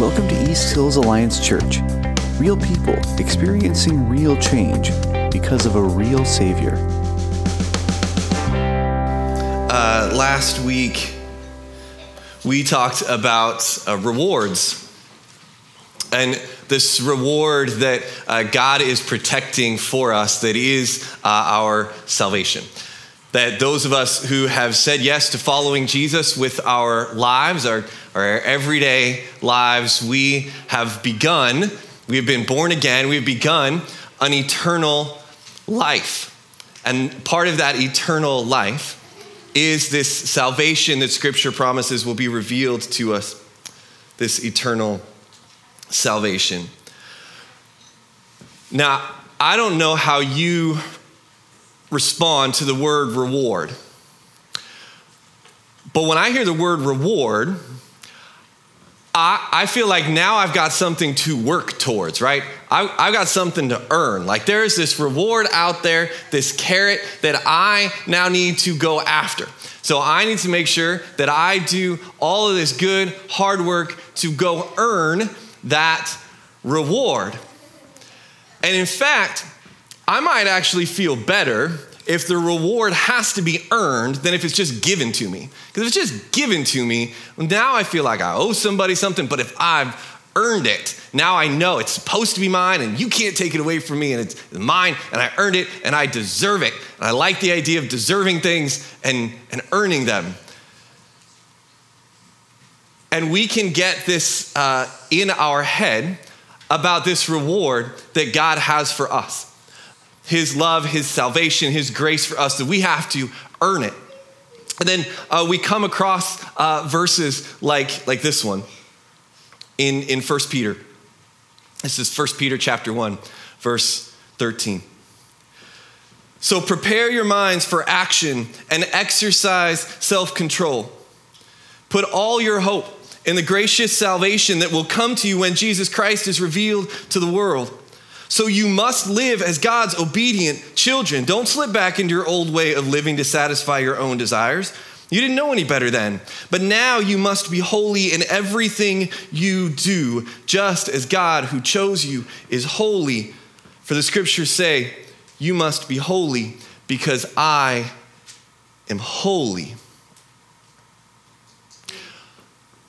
Welcome to East Hills Alliance Church. Real people experiencing real change because of a real Savior. Uh, last week, we talked about uh, rewards and this reward that uh, God is protecting for us that is uh, our salvation. That those of us who have said yes to following Jesus with our lives, our, our everyday lives, we have begun, we have been born again, we've begun an eternal life. And part of that eternal life is this salvation that Scripture promises will be revealed to us, this eternal salvation. Now, I don't know how you respond to the word reward. But when I hear the word reward, I, I feel like now I've got something to work towards, right? I, I've got something to earn. Like there's this reward out there, this carrot that I now need to go after. So I need to make sure that I do all of this good, hard work to go earn that reward. And in fact, I might actually feel better if the reward has to be earned than if it's just given to me. Because if it's just given to me, now I feel like I owe somebody something, but if I've earned it, now I know it's supposed to be mine and you can't take it away from me and it's mine and I earned it and I deserve it. And I like the idea of deserving things and, and earning them. And we can get this uh, in our head about this reward that God has for us His love, His salvation, His grace for us, that we have to earn it. And then uh, we come across uh, verses like, like this one in, in 1 Peter. This is 1 Peter chapter 1, verse 13. So prepare your minds for action and exercise self control. Put all your hope in the gracious salvation that will come to you when Jesus Christ is revealed to the world. So you must live as God's obedient children. Don't slip back into your old way of living to satisfy your own desires. You didn't know any better then, but now you must be holy in everything you do, just as God who chose you is holy. For the scriptures say, You must be holy because I am holy.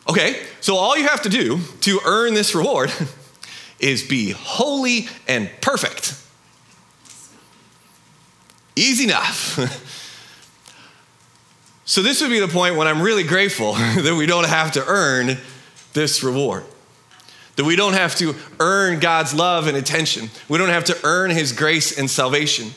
Okay, so all you have to do to earn this reward is be holy and perfect. Easy enough. so, this would be the point when I'm really grateful that we don't have to earn this reward. That we don't have to earn God's love and attention. We don't have to earn His grace and salvation.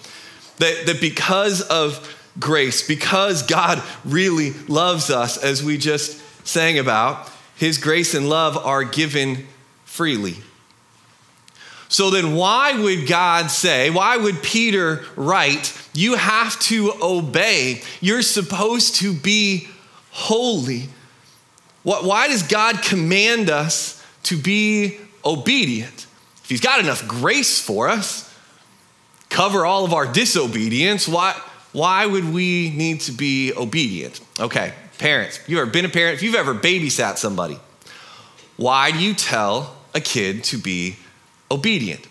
That, that because of grace, because God really loves us, as we just sang about, His grace and love are given freely. So then, why would God say, why would Peter write, you have to obey? You're supposed to be holy. Why does God command us to be obedient? If He's got enough grace for us, cover all of our disobedience, why, why would we need to be obedient? Okay, parents, you ever been a parent? If you've ever babysat somebody, why do you tell a kid to be obedient?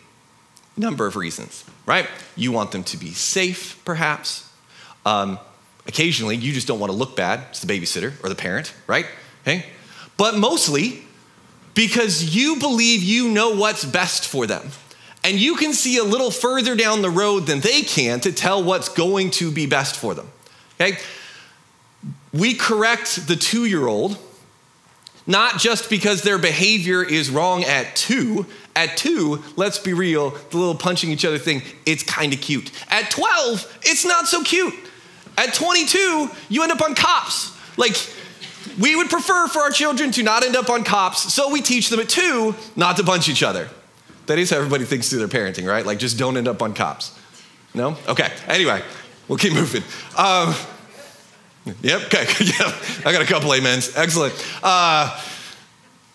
Number of reasons, right? You want them to be safe, perhaps. Um, occasionally, you just don't want to look bad It's the babysitter or the parent, right? Okay? But mostly because you believe you know what's best for them. And you can see a little further down the road than they can to tell what's going to be best for them. Okay? We correct the two year old not just because their behavior is wrong at two. At two, let's be real, the little punching each other thing, it's kind of cute. At 12, it's not so cute. At 22, you end up on cops. Like, we would prefer for our children to not end up on cops, so we teach them at two not to punch each other. That is how everybody thinks through their parenting, right? Like, just don't end up on cops. No? Okay, anyway, we'll keep moving. Um, Yep, okay, yeah. I got a couple amens. Excellent. Uh,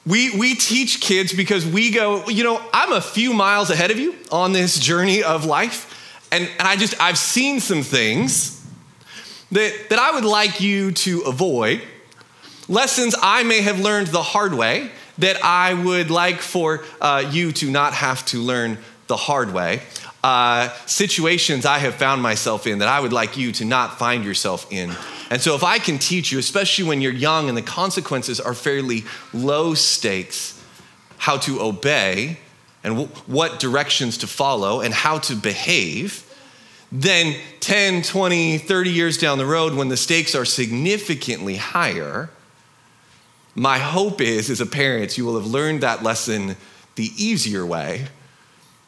we, we teach kids because we go, you know, I'm a few miles ahead of you on this journey of life. And, and I just, I've seen some things that, that I would like you to avoid, lessons I may have learned the hard way. that I would like for uh, you to not have to learn the hard way. Uh, situations I have found myself in that I would like you to not find yourself in. And so, if I can teach you, especially when you're young and the consequences are fairly low stakes, how to obey and w- what directions to follow and how to behave, then 10, 20, 30 years down the road, when the stakes are significantly higher, my hope is, as a parent, you will have learned that lesson the easier way.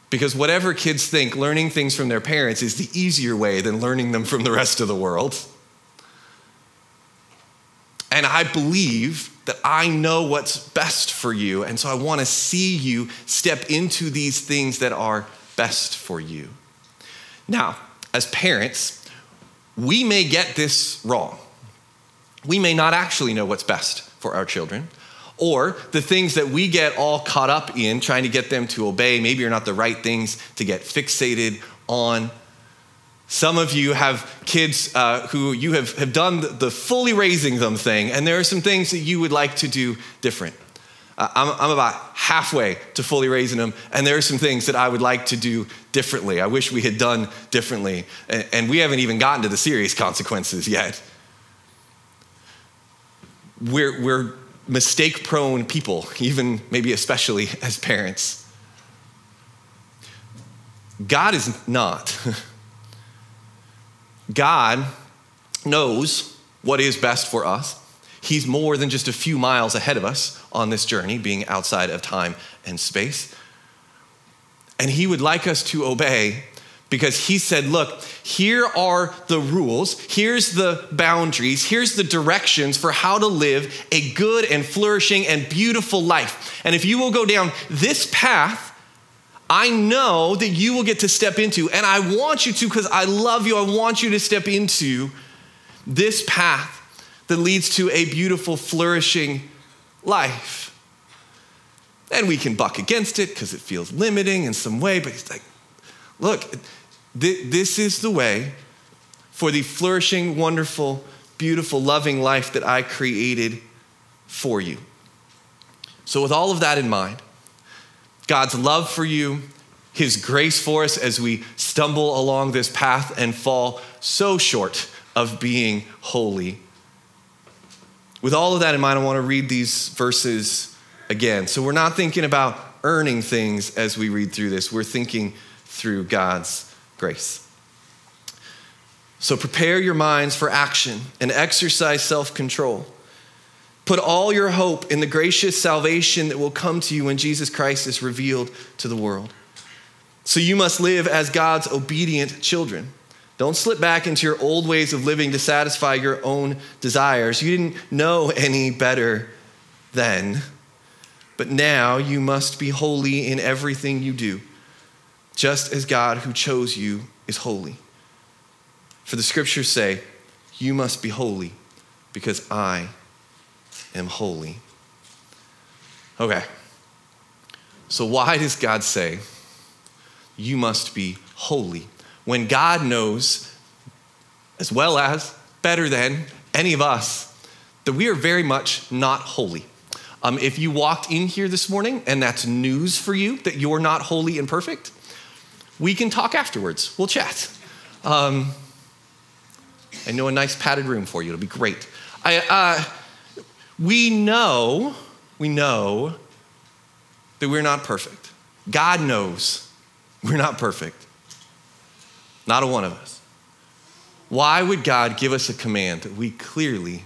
Because whatever kids think, learning things from their parents is the easier way than learning them from the rest of the world. And I believe that I know what's best for you. And so I want to see you step into these things that are best for you. Now, as parents, we may get this wrong. We may not actually know what's best for our children. Or the things that we get all caught up in trying to get them to obey, maybe are not the right things to get fixated on. Some of you have kids uh, who you have, have done the fully raising them thing, and there are some things that you would like to do different. Uh, I'm, I'm about halfway to fully raising them, and there are some things that I would like to do differently. I wish we had done differently, and, and we haven't even gotten to the serious consequences yet. We're, we're mistake prone people, even maybe especially as parents. God is not. God knows what is best for us. He's more than just a few miles ahead of us on this journey, being outside of time and space. And He would like us to obey because He said, Look, here are the rules, here's the boundaries, here's the directions for how to live a good and flourishing and beautiful life. And if you will go down this path, I know that you will get to step into, and I want you to because I love you. I want you to step into this path that leads to a beautiful, flourishing life. And we can buck against it because it feels limiting in some way, but he's like, look, th- this is the way for the flourishing, wonderful, beautiful, loving life that I created for you. So, with all of that in mind, God's love for you, His grace for us as we stumble along this path and fall so short of being holy. With all of that in mind, I want to read these verses again. So we're not thinking about earning things as we read through this, we're thinking through God's grace. So prepare your minds for action and exercise self control. Put all your hope in the gracious salvation that will come to you when Jesus Christ is revealed to the world. So you must live as God's obedient children. Don't slip back into your old ways of living to satisfy your own desires. You didn't know any better then, but now you must be holy in everything you do, just as God who chose you is holy. For the scriptures say, You must be holy because I am holy. Okay. So, why does God say, You must be holy? When God knows, as well as better than any of us, that we are very much not holy. Um, if you walked in here this morning and that's news for you that you're not holy and perfect, we can talk afterwards. We'll chat. Um, I know a nice padded room for you. It'll be great. I, uh, we know, we know that we're not perfect. God knows we're not perfect. Not a one of us. Why would God give us a command that we clearly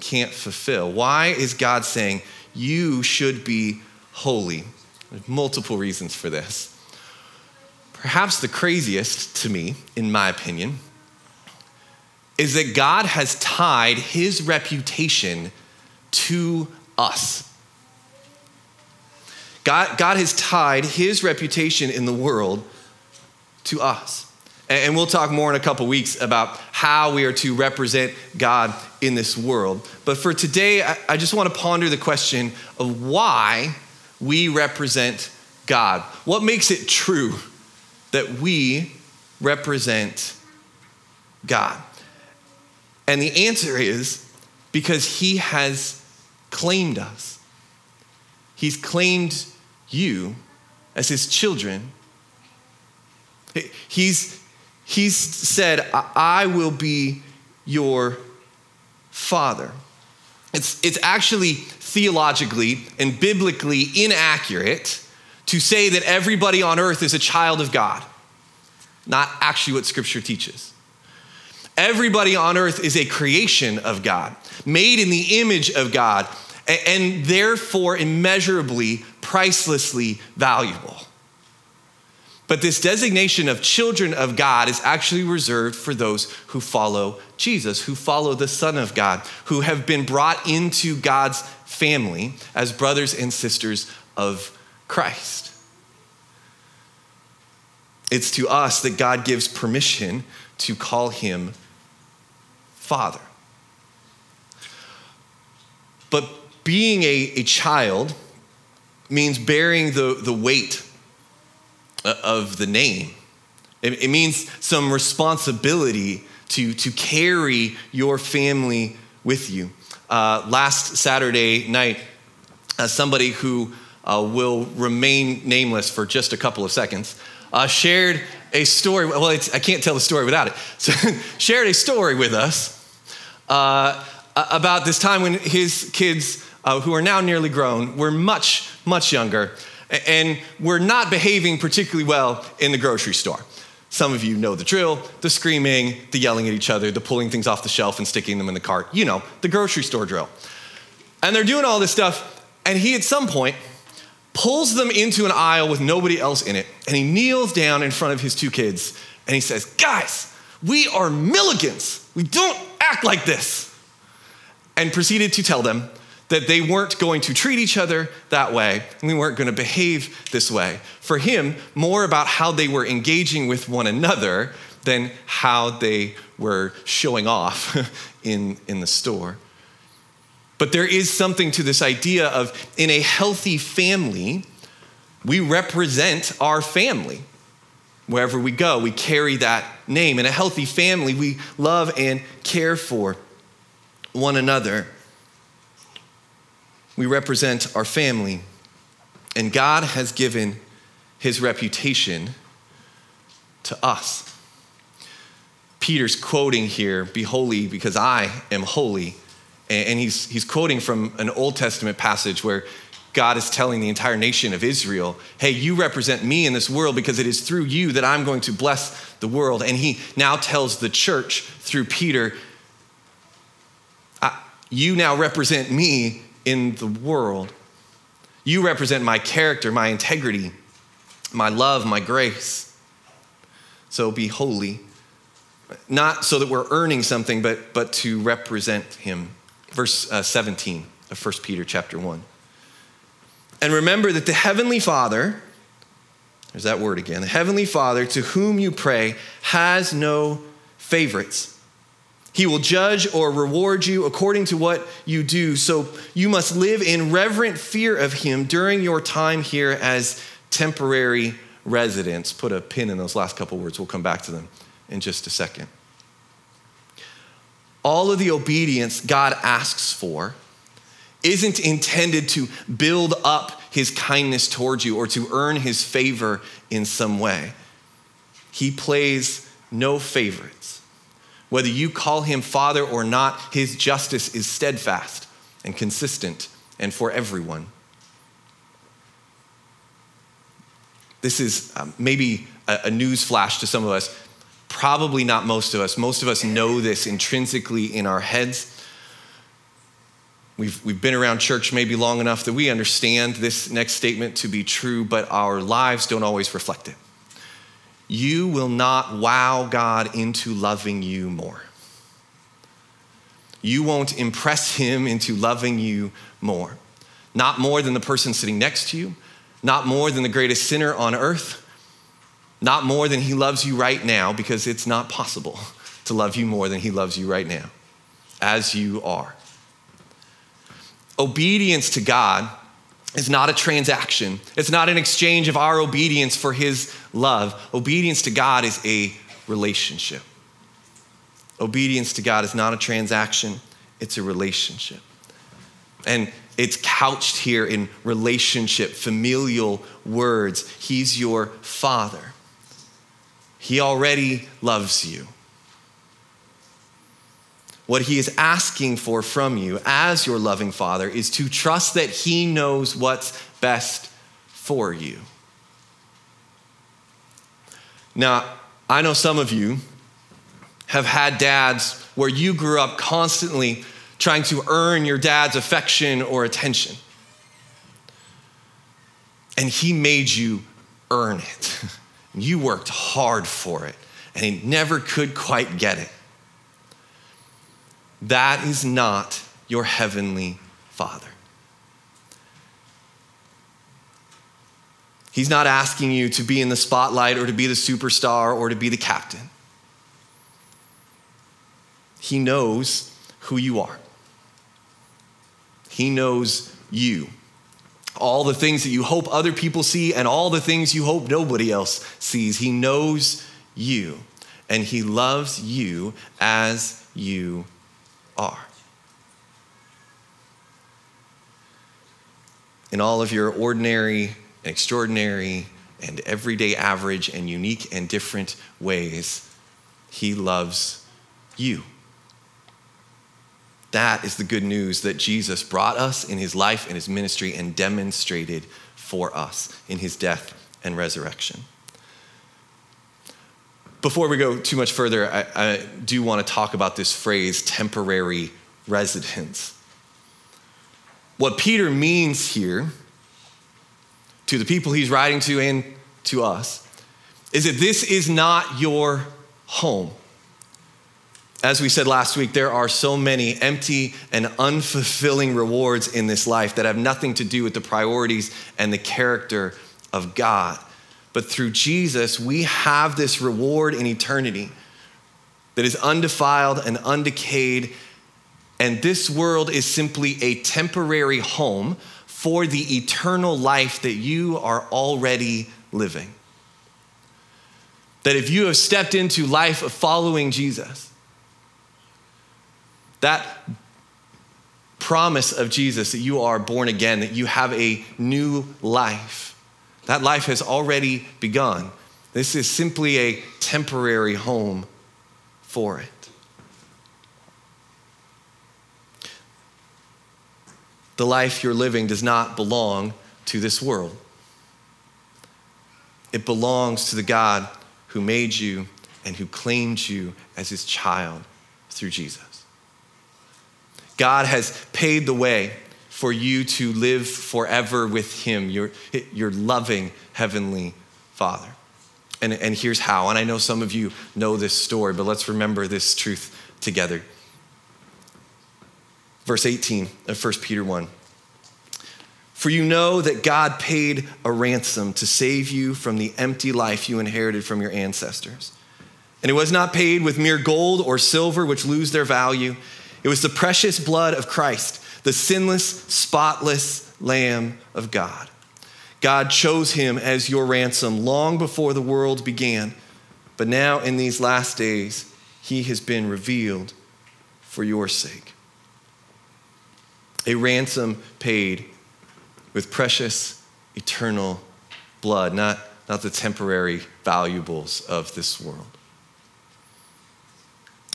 can't fulfill? Why is God saying, you should be holy? There's multiple reasons for this. Perhaps the craziest to me, in my opinion, is that God has tied his reputation to us. God, God has tied his reputation in the world to us. And we'll talk more in a couple weeks about how we are to represent God in this world. But for today, I just want to ponder the question of why we represent God. What makes it true that we represent God? And the answer is because he has claimed us. He's claimed you as his children. He's, he's said, I will be your father. It's, it's actually theologically and biblically inaccurate to say that everybody on earth is a child of God. Not actually what scripture teaches. Everybody on earth is a creation of God, made in the image of God, and therefore immeasurably, pricelessly valuable. But this designation of children of God is actually reserved for those who follow Jesus, who follow the Son of God, who have been brought into God's family as brothers and sisters of Christ. It's to us that God gives permission to call him Father. But being a, a child means bearing the, the weight of the name. It, it means some responsibility to, to carry your family with you. Uh, last Saturday night, uh, somebody who uh, will remain nameless for just a couple of seconds uh, shared a story. Well, I can't tell the story without it. So, shared a story with us uh, about this time when his kids, uh, who are now nearly grown, were much, much younger and were not behaving particularly well in the grocery store. Some of you know the drill the screaming, the yelling at each other, the pulling things off the shelf and sticking them in the cart. You know, the grocery store drill. And they're doing all this stuff, and he at some point pulls them into an aisle with nobody else in it, and he kneels down in front of his two kids and he says, Guys, we are Milligans. We don't act like this. And proceeded to tell them that they weren't going to treat each other that way and they weren't going to behave this way. For him, more about how they were engaging with one another than how they were showing off in, in the store. But there is something to this idea of in a healthy family, we represent our family. Wherever we go, we carry that name. In a healthy family, we love and care for one another. We represent our family. And God has given his reputation to us. Peter's quoting here, Be holy because I am holy. And he's, he's quoting from an Old Testament passage where God is telling the entire nation of Israel, Hey, you represent me in this world because it is through you that I'm going to bless the world. And he now tells the church through Peter, You now represent me in the world. You represent my character, my integrity, my love, my grace. So be holy. Not so that we're earning something, but, but to represent him. Verse uh, 17 of 1 Peter chapter 1. And remember that the Heavenly Father, there's that word again, the Heavenly Father to whom you pray has no favorites. He will judge or reward you according to what you do. So you must live in reverent fear of him during your time here as temporary residents. Put a pin in those last couple words. We'll come back to them in just a second. All of the obedience God asks for isn't intended to build up his kindness towards you or to earn his favor in some way. He plays no favorites. Whether you call him Father or not, his justice is steadfast and consistent and for everyone. This is um, maybe a, a news flash to some of us, probably not most of us. Most of us know this intrinsically in our heads. We've, we've been around church maybe long enough that we understand this next statement to be true, but our lives don't always reflect it you will not wow God into loving you more. You won't impress him into loving you more. Not more than the person sitting next to you, not more than the greatest sinner on earth, not more than he loves you right now, because it's not possible to love you more than he loves you right now, as you are. Obedience to God is not a transaction. It's not an exchange of our obedience for his love. Obedience to God is a relationship. Obedience to God is not a transaction, it's a relationship. And it's couched here in relationship, familial words. He's your father. He already loves you. What he is asking for from you as your loving father is to trust that he knows what's best for you. Now, I know some of you have had dads where you grew up constantly trying to earn your dad's affection or attention. And he made you earn it. You worked hard for it, and he never could quite get it. That is not your heavenly Father. He's not asking you to be in the spotlight or to be the superstar or to be the captain. He knows who you are. He knows you. All the things that you hope other people see and all the things you hope nobody else sees. He knows you and He loves you as you are. In all of your ordinary and extraordinary and everyday average and unique and different ways, He loves you. That is the good news that Jesus brought us in his life and his ministry and demonstrated for us in his death and resurrection. Before we go too much further, I, I do want to talk about this phrase temporary residence. What Peter means here to the people he's writing to and to us is that this is not your home. As we said last week, there are so many empty and unfulfilling rewards in this life that have nothing to do with the priorities and the character of God. But through Jesus, we have this reward in eternity that is undefiled and undecayed. And this world is simply a temporary home for the eternal life that you are already living. That if you have stepped into life of following Jesus, that promise of Jesus that you are born again, that you have a new life, that life has already begun. This is simply a temporary home for it. The life you're living does not belong to this world. It belongs to the God who made you and who claimed you as his child through Jesus. God has paid the way for you to live forever with Him, your, your loving Heavenly Father. And, and here's how. And I know some of you know this story, but let's remember this truth together. Verse 18 of 1 Peter 1. For you know that God paid a ransom to save you from the empty life you inherited from your ancestors. And it was not paid with mere gold or silver, which lose their value. It was the precious blood of Christ, the sinless, spotless Lamb of God. God chose him as your ransom long before the world began, but now in these last days, he has been revealed for your sake. A ransom paid with precious, eternal blood, not, not the temporary valuables of this world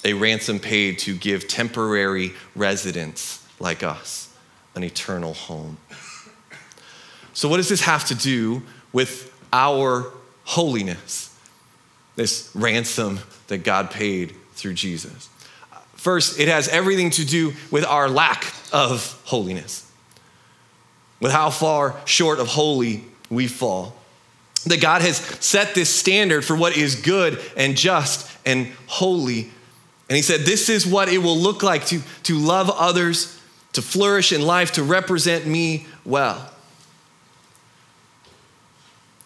a ransom paid to give temporary residents like us an eternal home. So, what does this have to do with our holiness? This ransom that God paid through Jesus. First, it has everything to do with our lack of holiness, with how far short of holy we fall. That God has set this standard for what is good and just and holy and he said, This is what it will look like to, to love others, to flourish in life, to represent me well.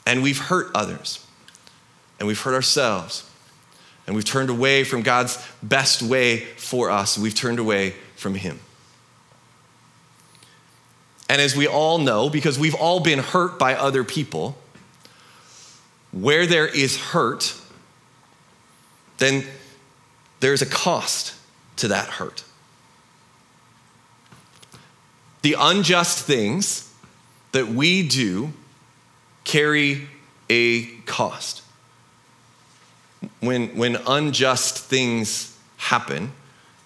And we've hurt others, and we've hurt ourselves, and we've turned away from God's best way for us, we've turned away from Him. And as we all know, because we've all been hurt by other people, where there is hurt, then there's a cost to that hurt. The unjust things that we do carry a cost. When, when unjust things happen,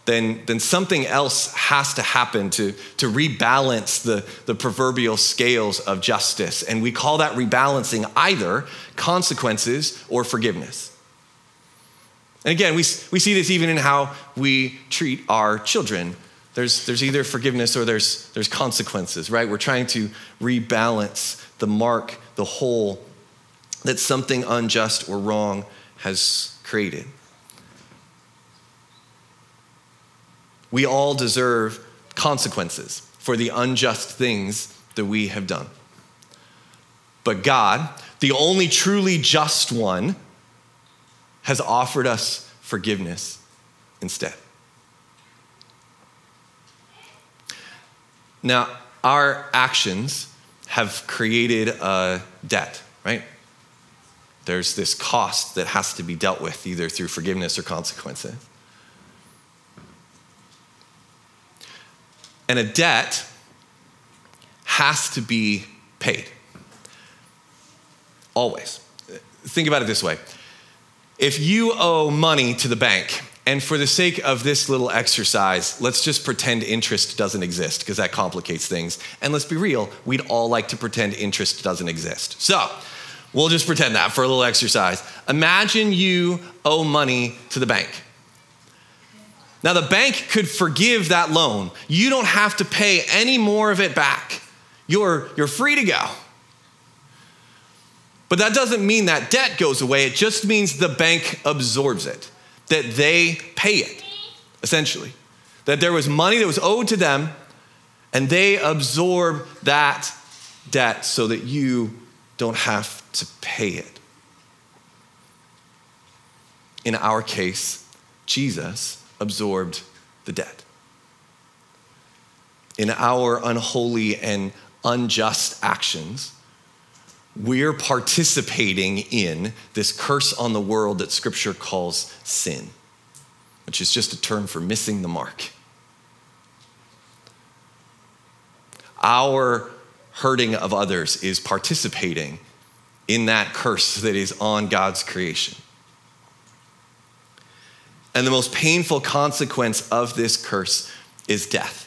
then, then something else has to happen to, to rebalance the, the proverbial scales of justice. And we call that rebalancing either consequences or forgiveness. And again, we, we see this even in how we treat our children. There's, there's either forgiveness or there's, there's consequences, right? We're trying to rebalance the mark, the hole that something unjust or wrong has created. We all deserve consequences for the unjust things that we have done. But God, the only truly just one, has offered us forgiveness instead. Now, our actions have created a debt, right? There's this cost that has to be dealt with either through forgiveness or consequences. And a debt has to be paid. Always. Think about it this way if you owe money to the bank, and for the sake of this little exercise, let's just pretend interest doesn't exist because that complicates things. And let's be real, we'd all like to pretend interest doesn't exist. So, we'll just pretend that for a little exercise. Imagine you owe money to the bank. Now, the bank could forgive that loan. You don't have to pay any more of it back. You're, you're free to go. But that doesn't mean that debt goes away. It just means the bank absorbs it, that they pay it, essentially. That there was money that was owed to them, and they absorb that debt so that you don't have to pay it. In our case, Jesus absorbed the debt. In our unholy and unjust actions, we're participating in this curse on the world that Scripture calls sin, which is just a term for missing the mark. Our hurting of others is participating in that curse that is on God's creation. And the most painful consequence of this curse is death.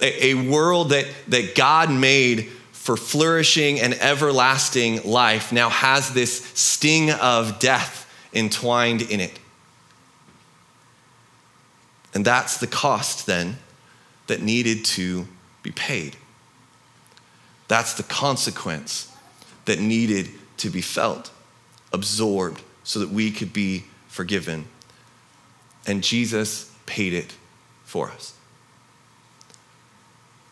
A, a world that, that God made for flourishing and everlasting life now has this sting of death entwined in it. And that's the cost then that needed to be paid. That's the consequence that needed to be felt, absorbed, so that we could be forgiven. And Jesus paid it for us.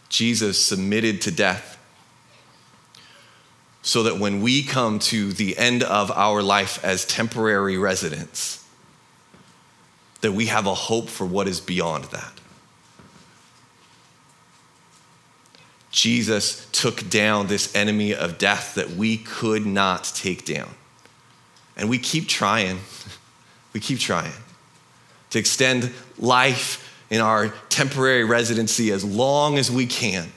Jesus submitted to death so that when we come to the end of our life as temporary residents, that we have a hope for what is beyond that. Jesus took down this enemy of death that we could not take down. And we keep trying. We keep trying to extend life in our temporary residency as long as we can.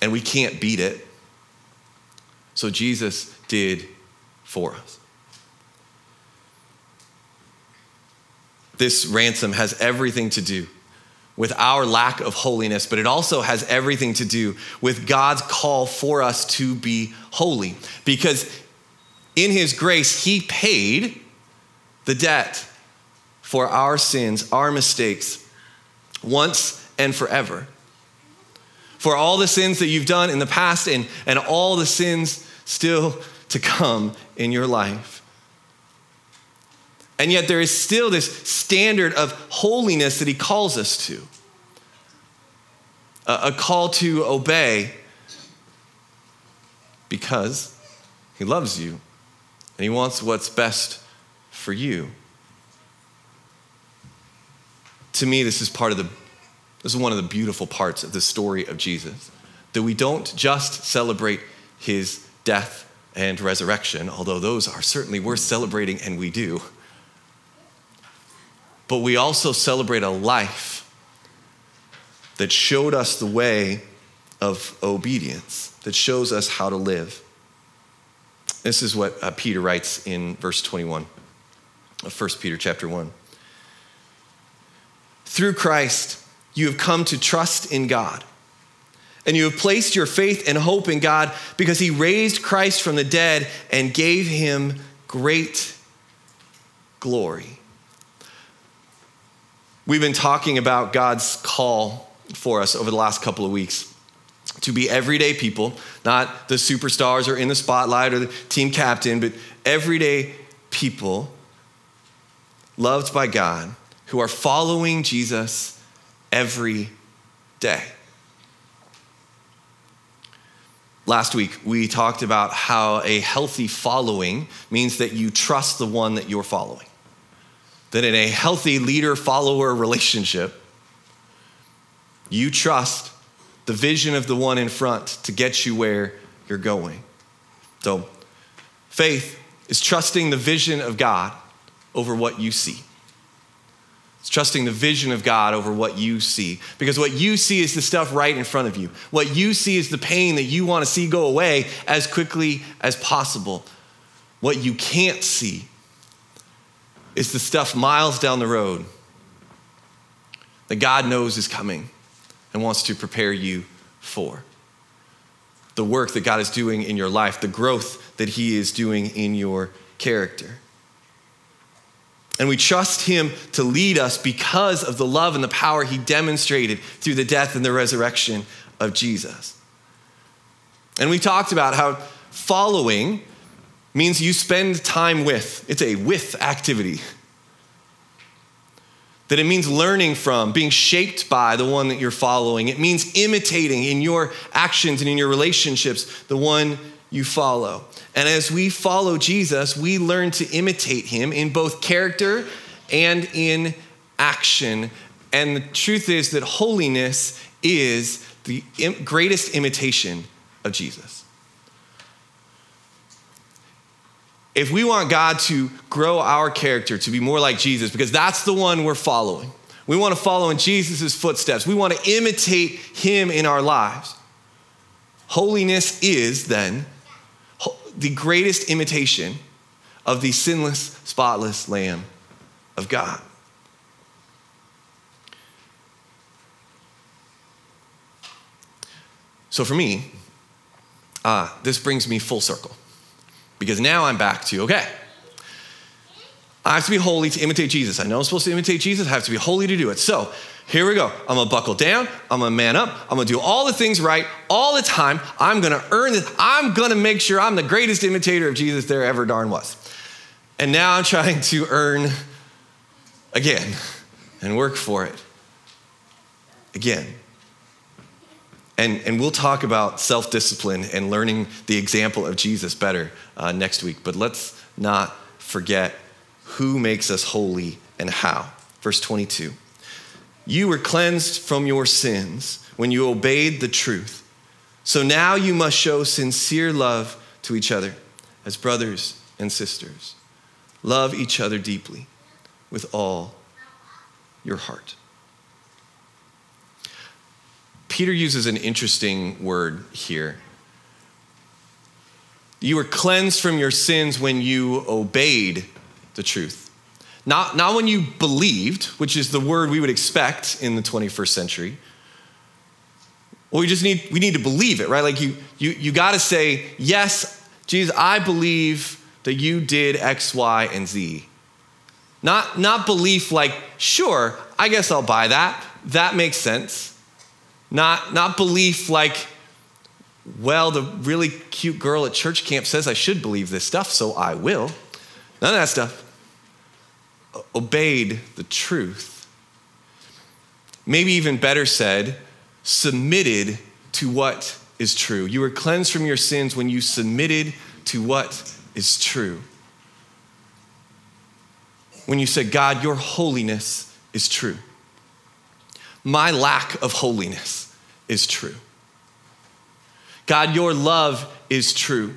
And we can't beat it. So Jesus did for us. This ransom has everything to do with our lack of holiness, but it also has everything to do with God's call for us to be holy. Because in His grace, He paid the debt for our sins, our mistakes, once and forever for all the sins that you've done in the past and, and all the sins still to come in your life. And yet, there is still this standard of holiness that he calls us to a, a call to obey because he loves you and he wants what's best for you. To me, this is part of the this is one of the beautiful parts of the story of Jesus that we don't just celebrate his death and resurrection, although those are certainly worth celebrating, and we do. But we also celebrate a life that showed us the way of obedience, that shows us how to live. This is what uh, Peter writes in verse 21 of 1 Peter chapter 1. Through Christ, you have come to trust in God. And you have placed your faith and hope in God because he raised Christ from the dead and gave him great glory. We've been talking about God's call for us over the last couple of weeks to be everyday people, not the superstars or in the spotlight or the team captain, but everyday people loved by God who are following Jesus every day. Last week, we talked about how a healthy following means that you trust the one that you're following. That in a healthy leader follower relationship, you trust the vision of the one in front to get you where you're going. So, faith is trusting the vision of God over what you see. It's trusting the vision of God over what you see. Because what you see is the stuff right in front of you. What you see is the pain that you want to see go away as quickly as possible. What you can't see is the stuff miles down the road that God knows is coming and wants to prepare you for. The work that God is doing in your life, the growth that He is doing in your character. And we trust Him to lead us because of the love and the power He demonstrated through the death and the resurrection of Jesus. And we talked about how following means you spend time with, it's a with activity that it means learning from, being shaped by the one that you're following. It means imitating in your actions and in your relationships the one you follow. And as we follow Jesus, we learn to imitate him in both character and in action. And the truth is that holiness is the greatest imitation of Jesus. if we want God to grow our character to be more like Jesus, because that's the one we're following, we want to follow in Jesus' footsteps, we want to imitate him in our lives. Holiness is then the greatest imitation of the sinless, spotless Lamb of God. So for me, uh, this brings me full circle. Because now I'm back to, okay, I have to be holy to imitate Jesus. I know I'm supposed to imitate Jesus. I have to be holy to do it. So here we go. I'm gonna buckle down. I'm gonna man up. I'm gonna do all the things right all the time. I'm gonna earn this. I'm gonna make sure I'm the greatest imitator of Jesus there ever darn was. And now I'm trying to earn again and work for it again. And, and we'll talk about self discipline and learning the example of Jesus better uh, next week. But let's not forget who makes us holy and how. Verse 22 You were cleansed from your sins when you obeyed the truth. So now you must show sincere love to each other as brothers and sisters. Love each other deeply with all your heart. Peter uses an interesting word here. You were cleansed from your sins when you obeyed the truth. Not, not when you believed, which is the word we would expect in the 21st century. Well, we just need, we need to believe it, right? Like you, you, you got to say, yes, Jesus, I believe that you did X, Y, and Z. Not, not belief like, sure, I guess I'll buy that. That makes sense. Not, not belief like, well, the really cute girl at church camp says I should believe this stuff, so I will. None of that stuff. Obeyed the truth. Maybe even better said, submitted to what is true. You were cleansed from your sins when you submitted to what is true. When you said, God, your holiness is true my lack of holiness is true. God, your love is true.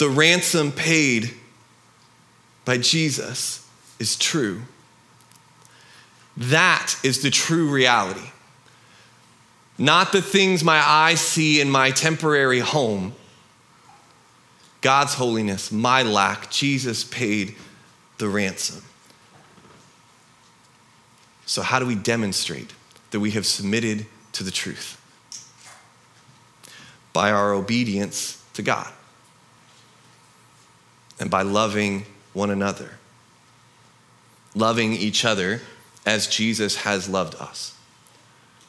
The ransom paid by Jesus is true. That is the true reality. Not the things my eyes see in my temporary home. God's holiness, my lack, Jesus paid the ransom. So, how do we demonstrate that we have submitted to the truth? By our obedience to God and by loving one another. Loving each other as Jesus has loved us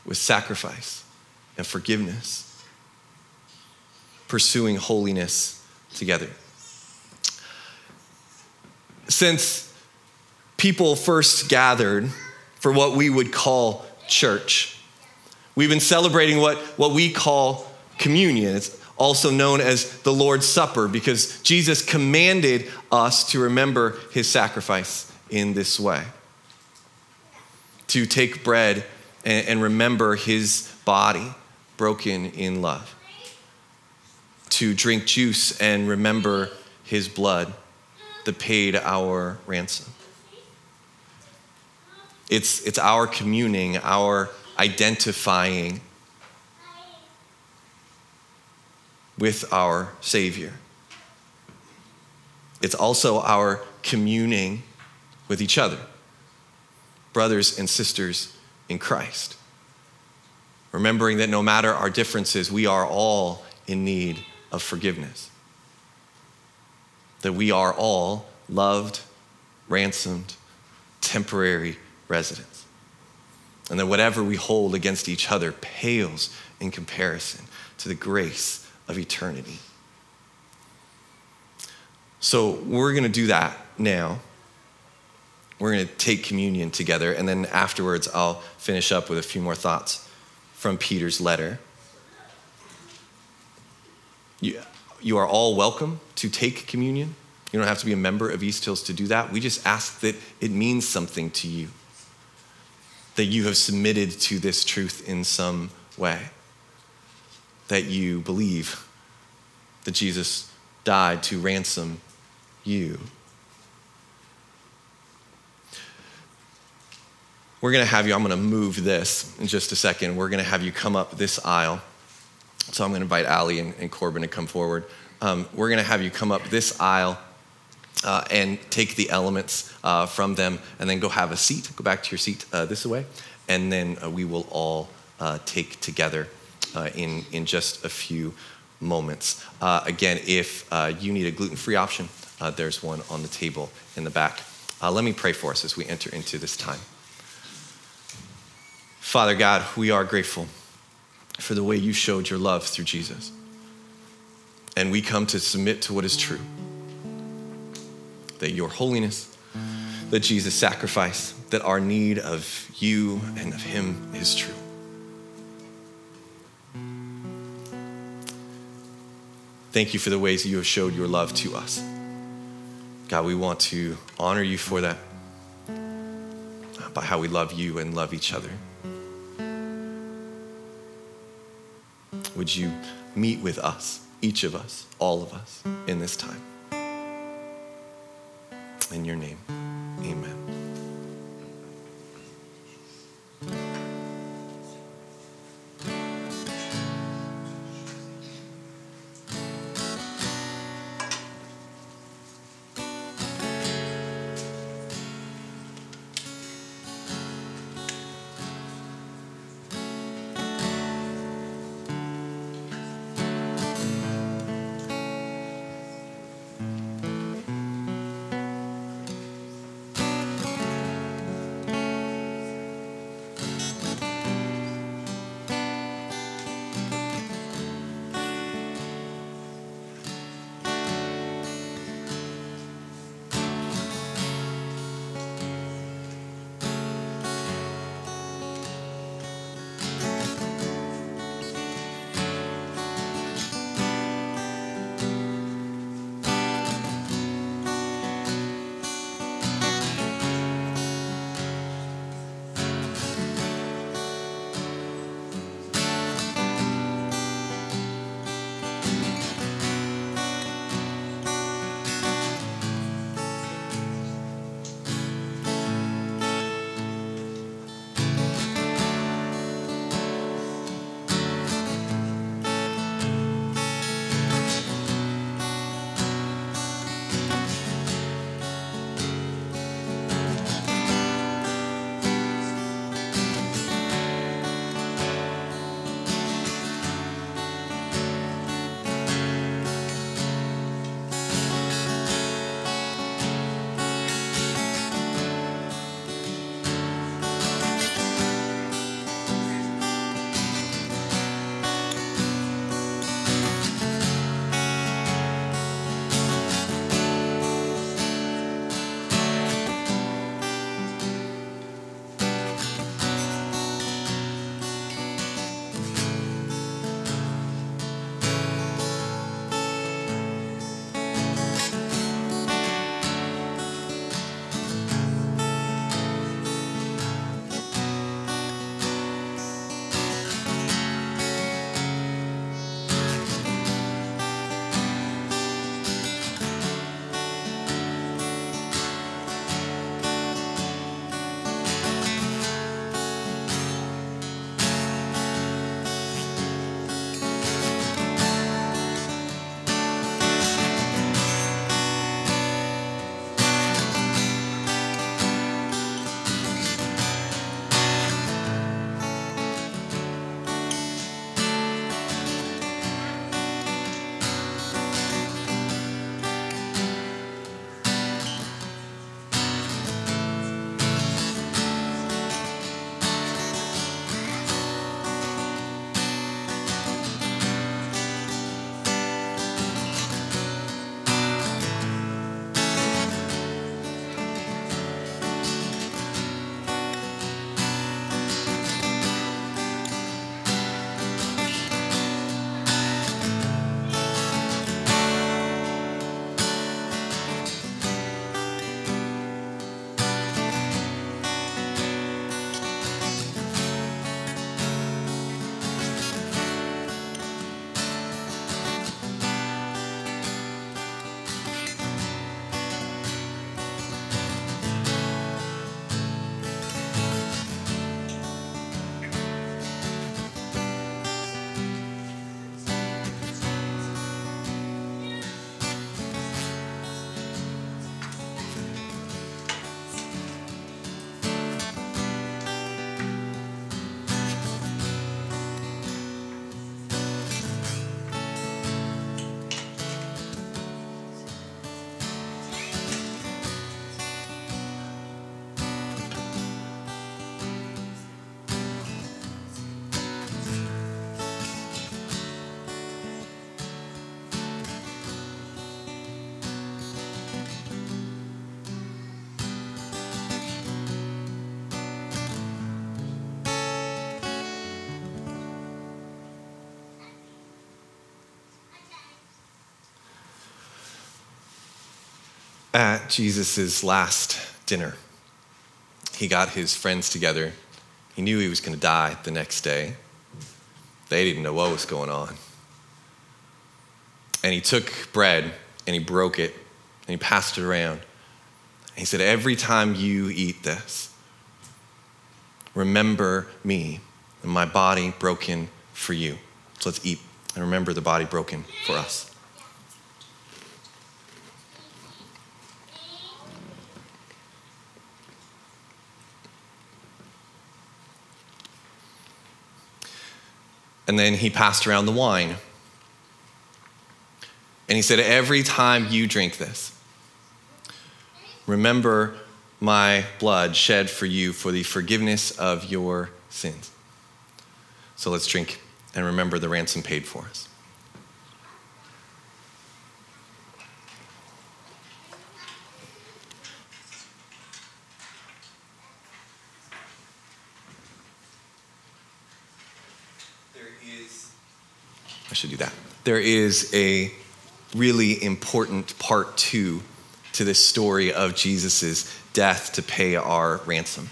with sacrifice and forgiveness, pursuing holiness together. Since people first gathered for what we would call church, we've been celebrating what, what we call communion. It's also known as the Lord's Supper because Jesus commanded us to remember his sacrifice in this way to take bread and, remember his body broken in love, to drink juice and remember his blood that paid our ransom. It's, it's our communing, our identifying with our Savior. It's also our communing with each other brothers and sisters in Christ. Remembering that no matter our differences, we are all in need of forgiveness. That we are all loved, ransomed, temporary residents. And that whatever we hold against each other pales in comparison to the grace of eternity. So we're going to do that now. We're going to take communion together, and then afterwards, I'll finish up with a few more thoughts from Peter's letter. You, you are all welcome to take communion. You don't have to be a member of East Hills to do that. We just ask that it means something to you, that you have submitted to this truth in some way, that you believe that Jesus died to ransom you We're going to have you, I'm going to move this in just a second. We're going to have you come up this aisle. So I'm going to invite Ali and, and Corbin to come forward. Um, we're going to have you come up this aisle uh, and take the elements uh, from them and then go have a seat. Go back to your seat uh, this way. And then uh, we will all uh, take together uh, in, in just a few moments. Uh, again, if uh, you need a gluten free option, uh, there's one on the table in the back. let me pray for us as we enter into this time. Father God, we are grateful for the way you showed your love through Jesus. And we come to submit to what is true that your holiness, that Jesus' sacrifice, that our need of you and of him is true. Thank you for the ways you have showed your love to us. God, we want to honor you for that uh, by how we love you and love each other. Would you meet with us, each of us, all of us, in this time? In your name, amen. At Jesus' last dinner, he got his friends together. He knew he was going to die the next day. They didn't know what was going on. And he took bread and he broke it and he passed it around. He said, Every time you eat this, remember me and my body broken for you. So let's eat and remember the body broken for us. And then he passed around the wine. And he said, Every time you drink this, remember my blood shed for you for the forgiveness of your sins. So let's drink and remember the ransom paid for us. I should do that. There is a really important part two to this story of Jesus' death to pay our ransom.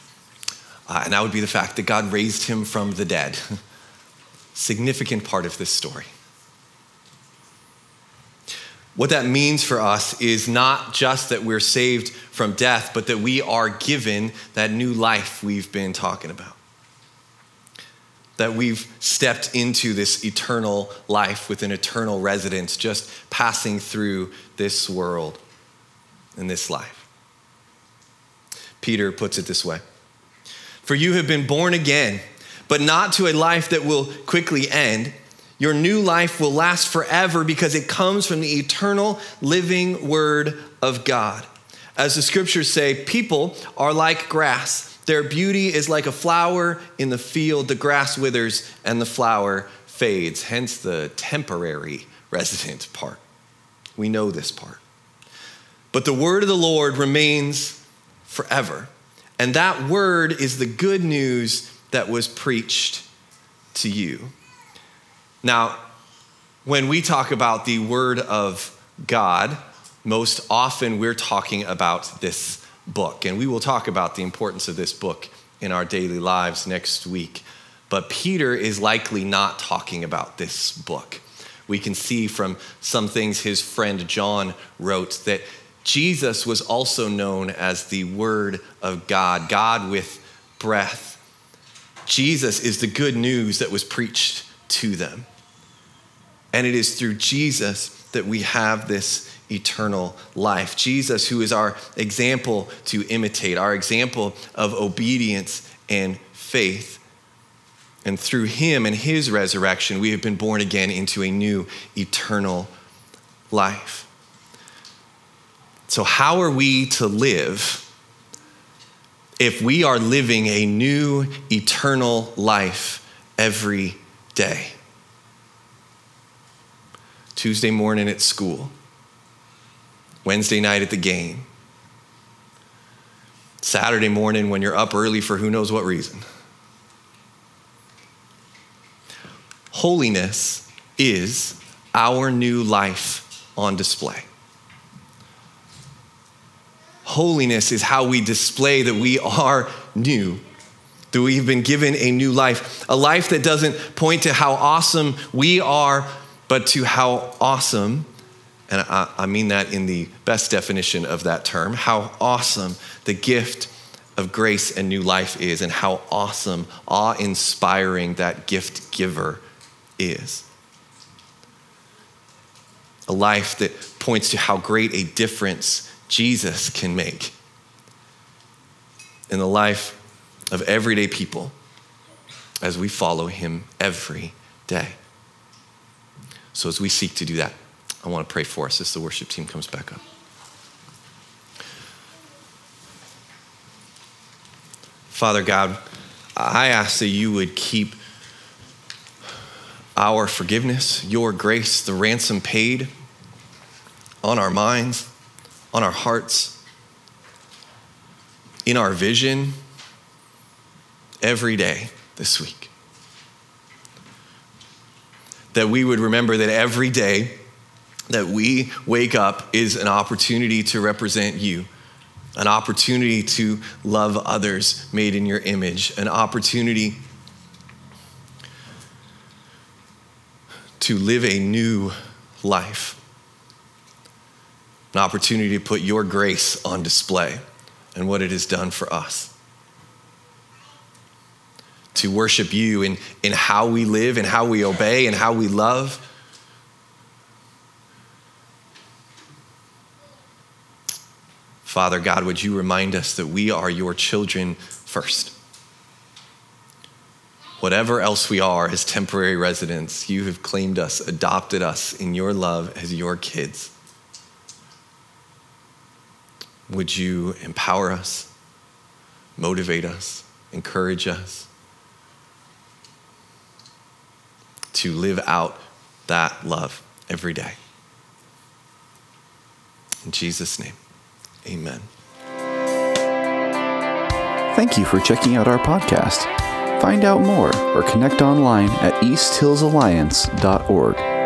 Uh, and that would be the fact that God raised him from the dead. Significant part of this story. What that means for us is not just that we're saved from death, but that we are given that new life we've been talking about. That we've stepped into this eternal life with an eternal residence, just passing through this world and this life. Peter puts it this way For you have been born again, but not to a life that will quickly end. Your new life will last forever because it comes from the eternal living word of God. As the scriptures say, people are like grass. Their beauty is like a flower in the field. The grass withers and the flower fades, hence the temporary resident part. We know this part. But the word of the Lord remains forever. And that word is the good news that was preached to you. Now, when we talk about the word of God, most often we're talking about this book. And we will talk about the importance of this book in our daily lives next week. But Peter is likely not talking about this book. We can see from some things his friend John wrote that Jesus was also known as the Word of God, God with breath. Jesus is the good news that was preached to them. And it is through Jesus that we have this eternal life. Jesus, who is our example to imitate, our example of obedience and faith. And through him and his resurrection, we have been born again into a new eternal life. So, how are we to live if we are living a new eternal life every day? Tuesday morning at school, Wednesday night at the game, Saturday morning when you're up early for who knows what reason. Holiness is our new life on display. Holiness is how we display that we are new, that we've been given a new life, a life that doesn't point to how awesome we are, but to how awesome, and I, I mean that in the best definition of that term, how awesome the gift of grace and new life is, and how awesome, awe inspiring that gift giver is. A life that points to how great a difference Jesus can make in the life of everyday people as we follow him every day. So, as we seek to do that, I want to pray for us as the worship team comes back up. Father God, I ask that you would keep our forgiveness, your grace, the ransom paid on our minds, on our hearts, in our vision every day this week. That we would remember that every day that we wake up is an opportunity to represent you, an opportunity to love others made in your image, an opportunity to live a new life, an opportunity to put your grace on display and what it has done for us. To worship you in, in how we live and how we obey and how we love Father God, would you remind us that we are your children first? Whatever else we are as temporary residents, you have claimed us, adopted us in your love as your kids. Would you empower us, motivate us, encourage us to live out that love every day? In Jesus' name. Amen. Thank you for checking out our podcast. Find out more or connect online at easthillsalliance.org.